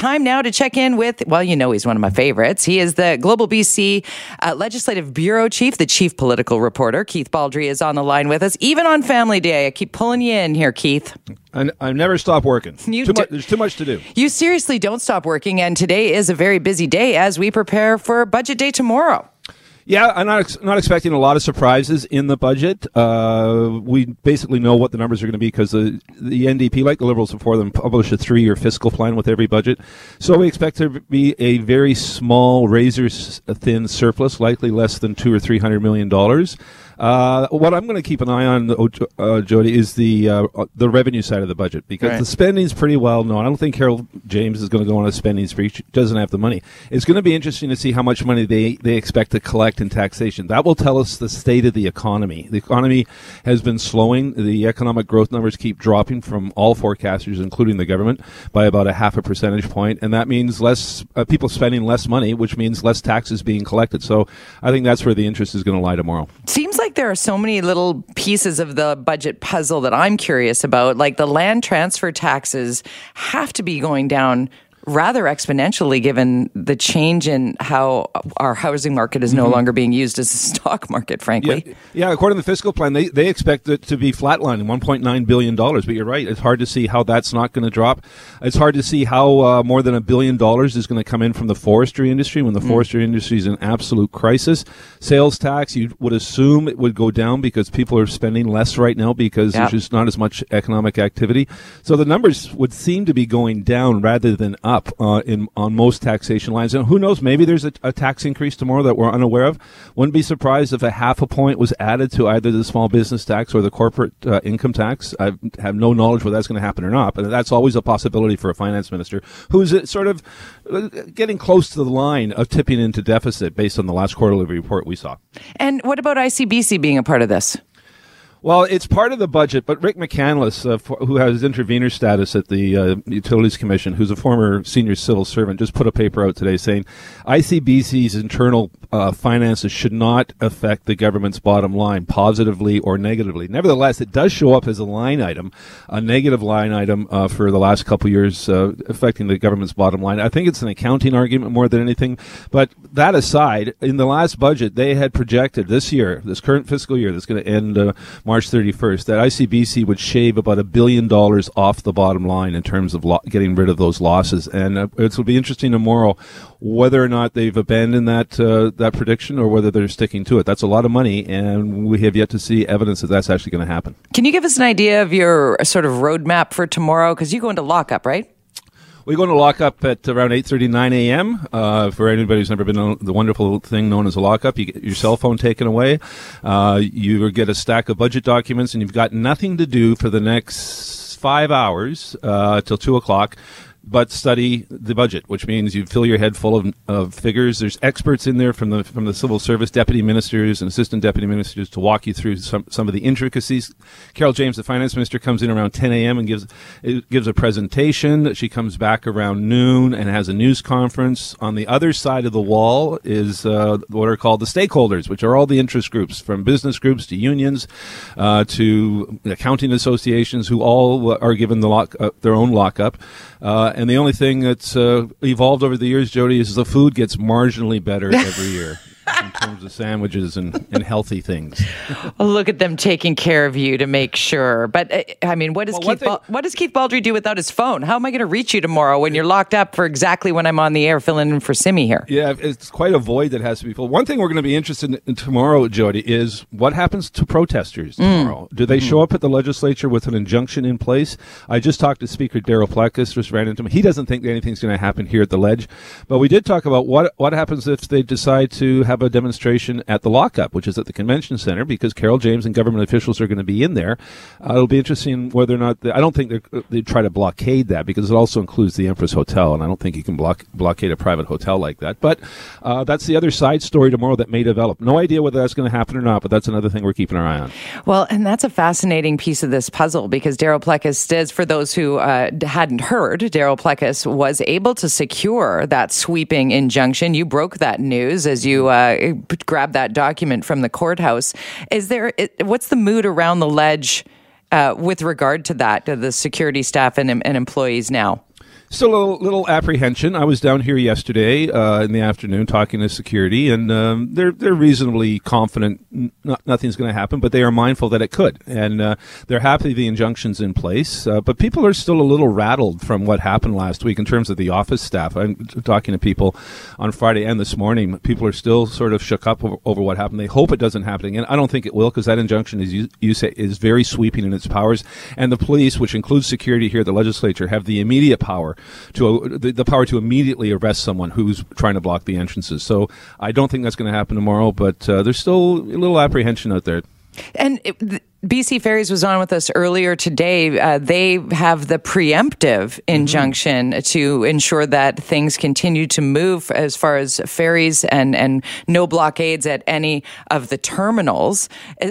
Time now to check in with, well, you know, he's one of my favorites. He is the Global BC uh, Legislative Bureau Chief, the Chief Political Reporter. Keith Baldrey is on the line with us, even on Family Day. I keep pulling you in here, Keith. I, I never stop working. You too do- mu- there's too much to do. You seriously don't stop working, and today is a very busy day as we prepare for Budget Day tomorrow. Yeah, I'm not ex- not expecting a lot of surprises in the budget. Uh, we basically know what the numbers are going to be because the the NDP, like the Liberals before them, publish a three year fiscal plan with every budget. So we expect there to be a very small, razor thin surplus, likely less than two or three hundred million dollars. Uh, what I'm going to keep an eye on, uh, Jody, is the uh, the revenue side of the budget because Right. the spending's pretty well known. I don't think Carol James is going to go on a spending spree. She doesn't have the money. It's going to be interesting to see how much money they, they expect to collect in taxation. That will tell us the state of the economy. The economy has been slowing. The economic growth numbers keep dropping from all forecasters, including the government, by about a half a percentage point, and that means less uh, people spending less money, which means less taxes being collected. So I think that's where the interest is going to lie tomorrow. Seems like there are so many little pieces of the budget puzzle that I'm curious about. Like the land transfer taxes have to be going down rather exponentially given the change in how our housing market is no longer being used as a stock market, frankly. Yeah, yeah, according to the fiscal plan, they, they expect it to be flatlining, $1.9 billion. But you're right, it's hard to see how that's not going to drop. It's hard to see how uh, more than a billion dollars is going to come in from the forestry industry when the forestry industry is in absolute crisis. Sales tax, you would assume it would go down because people are spending less right now because Yep. there's just not as much economic activity. So the numbers would seem to be going down rather than up uh, in on most taxation lines. And who knows? Maybe there's a, a tax increase tomorrow that we're unaware of. Wouldn't be surprised if a half a point was added to either the small business tax or the corporate uh, income tax. I have no knowledge whether that's going to happen or not, but that's always a possibility for a finance minister who's uh, sort of uh, getting close to the line of tipping into deficit based on the last quarterly report we saw. And what about ICBC being a part of this? Well, it's part of the budget, but Rick McCandless, uh, for, who has intervener status at the uh, Utilities Commission, who's a former senior civil servant, just put a paper out today saying ICBC's internal uh, finances should not affect the government's bottom line positively or negatively. Nevertheless, it does show up as a line item, a negative line item uh, for the last couple years, uh, affecting the government's bottom line. I think it's an accounting argument more than anything. But that aside, in the last budget, they had projected this year, this current fiscal year that's going to end uh, March 31st, that ICBC would shave about a billion dollars off the bottom line in terms of lo- getting rid of those losses. And uh, it will be interesting tomorrow whether or not they've abandoned that uh, that prediction or whether they're sticking to it. That's a lot of money, and we have yet to see evidence that that's actually going to happen. Can you give us an idea of your sort of roadmap for tomorrow? Because you go into lockup, right? We're going to lock up at around 8.39 a.m. Uh, for anybody who's never been on the wonderful thing known as a lockup, you get your cell phone taken away. Uh, you get a stack of budget documents, and you've got nothing to do for the next five hours uh, till 2 o'clock but study the budget, which means you fill your head full of, of figures. There's experts in there from the from the civil service, deputy ministers and assistant deputy ministers to walk you through some, some of the intricacies. Carol James, the finance minister, comes in around 10 a.m. and gives gives a presentation. She comes back around noon and has a news conference. On the other side of the wall is uh, what are called the stakeholders, which are all the interest groups, from business groups to unions uh, to accounting associations, who all are given the lock, uh, their own lockup. Uh, and the only thing that's uh, evolved over the years, Jody, is the food gets marginally better every year in terms of sandwiches and, and healthy things. Look at them taking care of you to make sure. But uh, I mean, what does Well, one Keith Bal- what does Keith Baldrey do without his phone? How am I going to reach you tomorrow when you're locked up for exactly when I'm on the air filling in for Simi here? Yeah, it's quite a void that has to be filled. One thing we're going to be interested in, in tomorrow, Jody, is what happens to protesters tomorrow. Do they show up at the legislature with an injunction in place? I just talked to Speaker Darryl Plecas, just ran into him. He doesn't think that anything's going to happen here at the ledge, but we did talk about what what happens if they decide to have a demonstration at the lockup, which is at the convention center, because Carol James and government officials are going to be in there. Uh, it'll be interesting whether or not I don't think they try to blockade that because it also includes the Empress Hotel, and I don't think you can block, blockade a private hotel like that. But uh, that's the other side story tomorrow that may develop. No idea whether that's going to happen or not, but that's another thing we're keeping our eye on. Well, and that's a fascinating piece of this puzzle because Darryl Plecas is, for those who uh, hadn't heard, Darryl Plecas was able to secure that sweeping injunction. You broke that news as you uh, grabbed that document from the courthouse. Is there? What's the mood around the ledge uh, with regard to that, to the security staff and, and employees now? Still a little, little, apprehension. I was down here yesterday uh, in the afternoon talking to security, and um, they're they're reasonably confident not, nothing's going to happen, but they are mindful that it could, and uh, they're happy the injunctions in place. Uh, but people are still a little rattled from what happened last week in terms of the office staff. I'm talking to people on Friday and this morning. People are still sort of shook up over, over what happened. They hope it doesn't happen again. I don't think it will because that injunction is you, you say is very sweeping in its powers, and the police, which includes security here, at the legislature, have the immediate power to the, the, power to immediately arrest someone who's trying to block the entrances. So I don't think that's going to happen tomorrow, but uh, there's still a little apprehension out there. And it, BC Ferries was on with us earlier today. Uh, they have the preemptive mm-hmm. injunction mm-hmm. to ensure that things continue to move as far as ferries and, and no blockades at any of the terminals.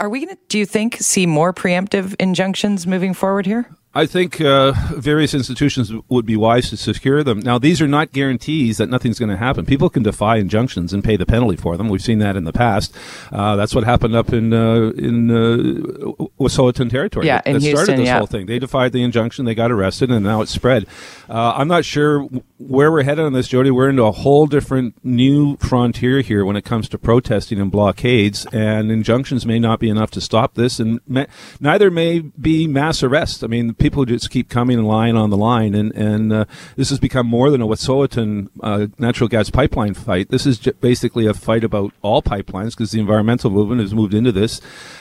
Are we going to, do you think, see more preemptive injunctions moving forward here? I think uh, various institutions would be wise to secure them. Now, these are not guarantees that nothing's going to happen. People can defy injunctions and pay the penalty for them. We've seen that in the past. Uh, that's what happened up in uh, in uh, territory. Yeah, that, in that Houston, started this yeah. whole thing. They defied the injunction. They got arrested, and now it's spread. Uh, I'm not sure where we're headed on this, Jody. We're into a whole different new frontier here when it comes to protesting and blockades, and injunctions may not be enough to stop this, and may, neither may be mass arrests. I mean people just keep coming and lying on the line, and and uh, this has become more than a Wet'suwet'en uh, natural gas pipeline fight. This is basically a fight about all pipelines because the environmental movement has moved into this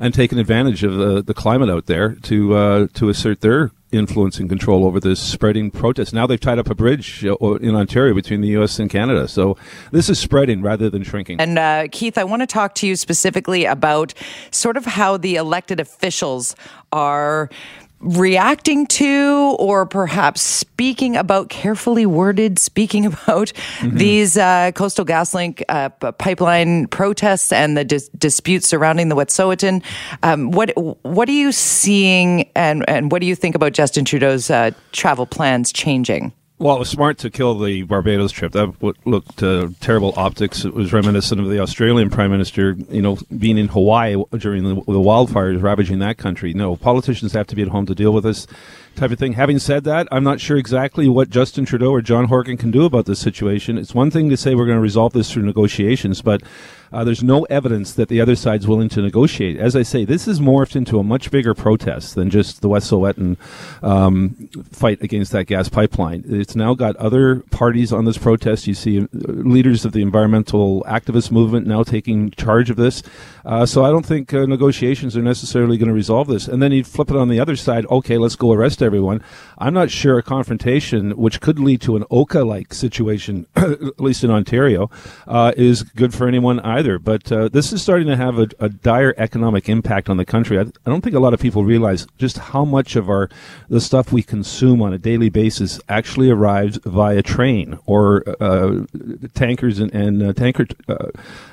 and taken advantage of the, the climate out there to uh, to assert their influence and control over this spreading protest. Now they've tied up a bridge uh, in Ontario between the U.S. and Canada. So this is spreading rather than shrinking. And uh, Keith, I want to talk to you specifically about sort of how the elected officials are reacting to or perhaps speaking about carefully worded speaking about mm-hmm. these uh, coastal gaslink uh, pipeline protests and the dis- disputes surrounding the Wet'suwet'en. Um, what what are you seeing and and what do you think about Justin Trudeau's uh, travel plans changing? Well, it was smart to kill the Barbados trip. That looked uh, terrible optics. It was reminiscent of the Australian Prime Minister, you know, being in Hawaii during the, the wildfires ravaging that country. No, politicians have to be at home to deal with this type of thing. Having said that, I'm not sure exactly what Justin Trudeau or John Horgan can do about this situation. It's one thing to say we're going to resolve this through negotiations, but uh, there's no evidence that the other side's willing to negotiate. As I say, this has morphed into a much bigger protest than just the Wet'suwet'en um, fight against that gas pipeline. It's now got other parties on this protest. You see uh, leaders of the environmental activist movement now taking charge of this. Uh, so I don't think uh, negotiations are necessarily going to resolve this. And then you flip it on the other side. Okay, let's go arrest everyone. I'm not sure a confrontation, which could lead to an Oka-like situation, at least in Ontario, uh, is good for anyone either either. But uh, this is starting to have a, a, dire economic impact on the country. I, I, don't think a lot of people realize just how much of our the stuff we consume on a daily basis actually arrives via train or uh, tankers and, and uh, tanker uh,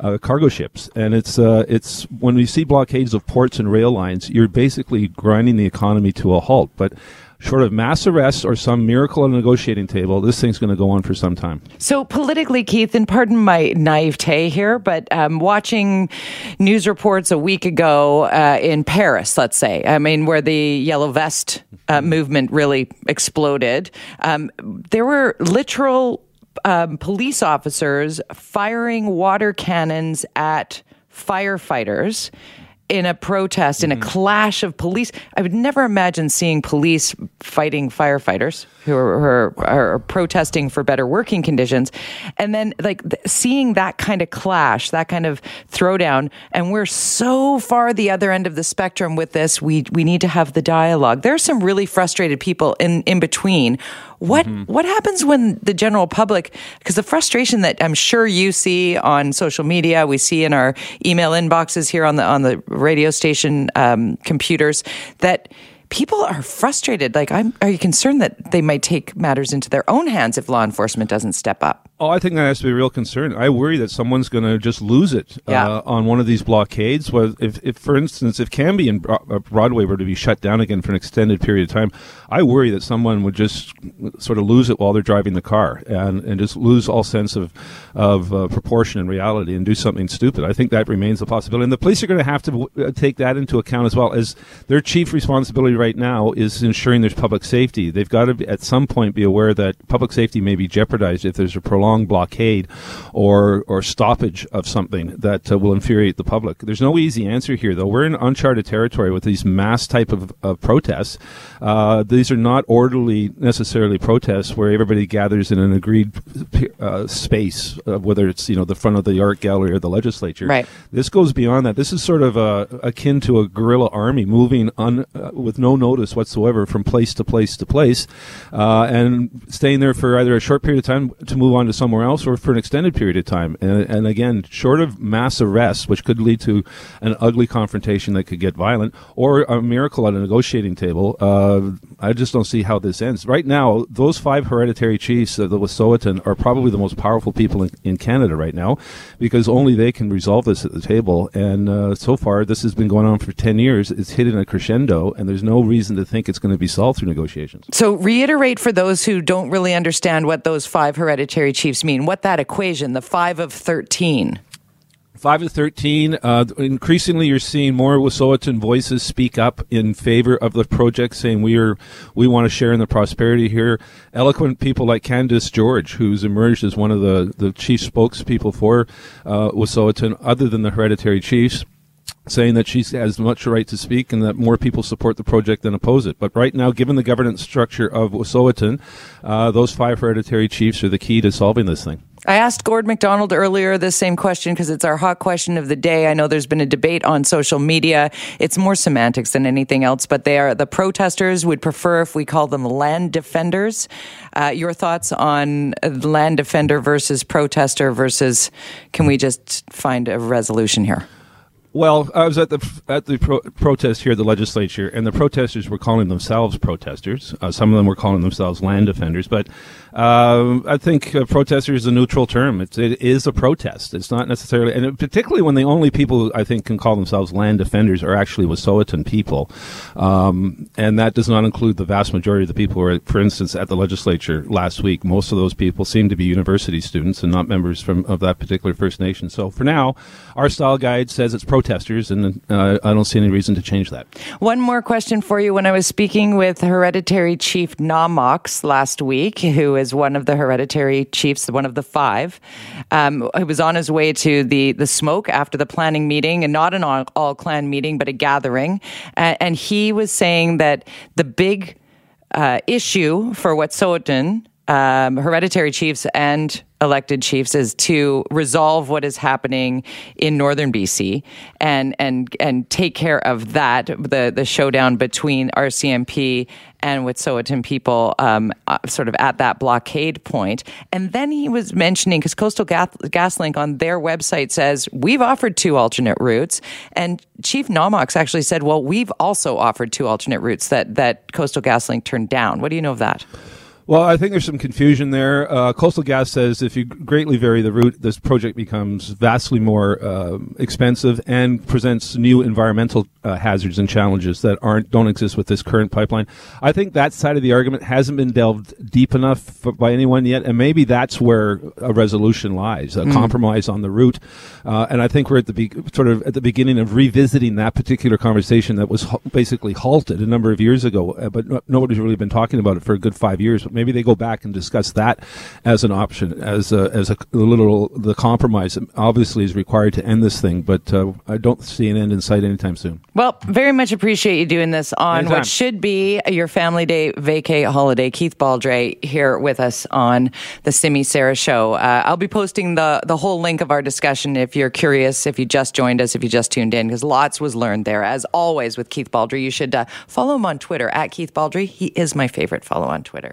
uh, cargo ships. And it's uh, it's when we see blockades of ports and rail lines, you're basically grinding the economy to a halt. But short of mass arrests or some miracle on a negotiating table, this thing's going to go on for some time. So, politically, Keith, and pardon my naivete here, but um, watching news reports a week ago uh, in Paris, let's say, I mean, where the yellow vest uh, movement really exploded, um, there were literal um, police officers firing water cannons at firefighters in a protest, in a mm-hmm. clash of police. I would never imagine seeing police fighting firefighters who are, who are, are protesting for better working conditions. And then, like, th- seeing that kind of clash, that kind of throwdown. And we're so far the other end of the spectrum with this. We, we need to have the dialogue. There are some really frustrated people in, in between What mm-hmm. what happens when the general public? Because the frustration that I'm sure you see on social media, we see in our email inboxes here on the on the radio station um, computers that people are frustrated. Like, I'm, are you concerned that they might take matters into their own hands if law enforcement doesn't step up? Oh, I think that has to be a real concern. I worry that someone's going to just lose it yeah. uh, on one of these blockades. If, if, for instance, if Cambie and uh, Broadway were to be shut down again for an extended period of time, I worry that someone would just sort of lose it while they're driving the car and, and just lose all sense of of uh, proportion and reality and do something stupid. I think that remains a possibility, and the police are going to have to w- uh, take that into account as well. As their chief responsibility right now is ensuring there's public safety. They've got to be, at some point be aware that public safety may be jeopardized if there's a prolonged prolonged blockade or or stoppage of something that uh, will infuriate the public. There's no easy answer here, though. We're in uncharted territory with these mass type of, of protests. Uh, these are not orderly necessarily protests where everybody gathers in an agreed uh, space, uh, whether it's you know the front of the art gallery or the legislature. Right. This goes beyond that. This is sort of uh, akin to a guerrilla army moving un, uh, with no notice whatsoever from place to place to place, and staying there for either a short period of time to move on to somewhere else or for an extended period of time. And, and again, short of mass arrests, which could lead to an ugly confrontation that could get violent, or a miracle at a negotiating table, uh, I just don't see how this ends. Right now, those five hereditary chiefs of the Wet'suwet'en are probably the most powerful people in, in, Canada right now because only they can resolve this at the table. And uh, so far, this has been going on for 10 years. It's hitting a crescendo, and there's no reason to think it's going to be solved through negotiations. So, reiterate for those who don't really understand what those five hereditary chiefs Chiefs mean? What that equation, the five of 13? Five of 13. Uh, increasingly, you're seeing more Wet'suwet'en voices speak up in favor of the project, saying we are we want to share in the prosperity here. Eloquent people like Candice George, who's emerged as one of the, the chief spokespeople for uh, other than the hereditary chiefs saying that she has much right to speak and that more people support the project than oppose it. But right now, given the governance structure of Wet'suwet'en, uh, those five hereditary chiefs are the key to solving this thing. I asked Gord McDonald earlier this same question because it's our hot question of the day. I know there's been a debate on social media. It's more semantics than anything else, but they are the protesters would prefer if we call them land defenders. Uh, your thoughts on land defender versus protester versus can we just find a resolution here? Well, I was at the at the pro- protest here at the legislature, and the protesters were calling themselves protesters. Uh, some of them were calling themselves land defenders, but uh, I think uh, protester is a neutral term. It's, it is a protest. It's not necessarily, and particularly when the only people I think can call themselves land defenders are actually Wet'suwet'en people, um, and that does not include the vast majority of the people who were, for instance, at the legislature last week. Most of those people seem to be university students and not members from of that particular First Nation. So for now, our style guide says it's protest protesters, and uh, I don't see any reason to change that. One more question for you. When I was speaking with Hereditary Chief Na'moks last week, who is one of the hereditary chiefs, one of the five, um, he was on his way to the, the smoke after the planning meeting, and not an all, all clan meeting, but a gathering. And he was saying that the big uh, issue for Wet'suwet'en, um, hereditary chiefs and elected chiefs is to resolve what is happening in northern BC and and and take care of that the the showdown between RCMP and Wet'suwet'en people um, uh, sort of at that blockade point. And then he was mentioning because Coastal Gas- GasLink on their website says we've offered two alternate routes, and Chief Na'moks actually said, "Well, we've also offered two alternate routes that that Coastal GasLink turned down." What do you know of that? Well, I think there's some confusion there. Uh, Coastal Gas says if you greatly vary the route, this project becomes vastly more uh, expensive and presents new environmental uh, hazards and challenges that aren't don't exist with this current pipeline. I think that side of the argument hasn't been delved deep enough for, by anyone yet, and maybe that's where a resolution lies, a mm. compromise on the route. Uh, and I think we're at the be- sort of at the beginning of revisiting that particular conversation that was basically halted a number of years ago, uh, but no- nobody's really been talking about it for a good five years maybe they go back and discuss that as an option, as a, as a little the compromise. Obviously, is required to end this thing, but uh, I don't see an end in sight anytime soon. Well, very much appreciate you doing this on Anytime. what should be your family day vacay holiday. Keith Baldrey here with us on the Simi Sara Show. Uh, I'll be posting the the whole link of our discussion if you're curious, if you just joined us, if you just tuned in, because lots was learned there. As always with Keith Baldrey, you should uh, follow him on Twitter at Keith Baldrey. He is my favorite follow on Twitter.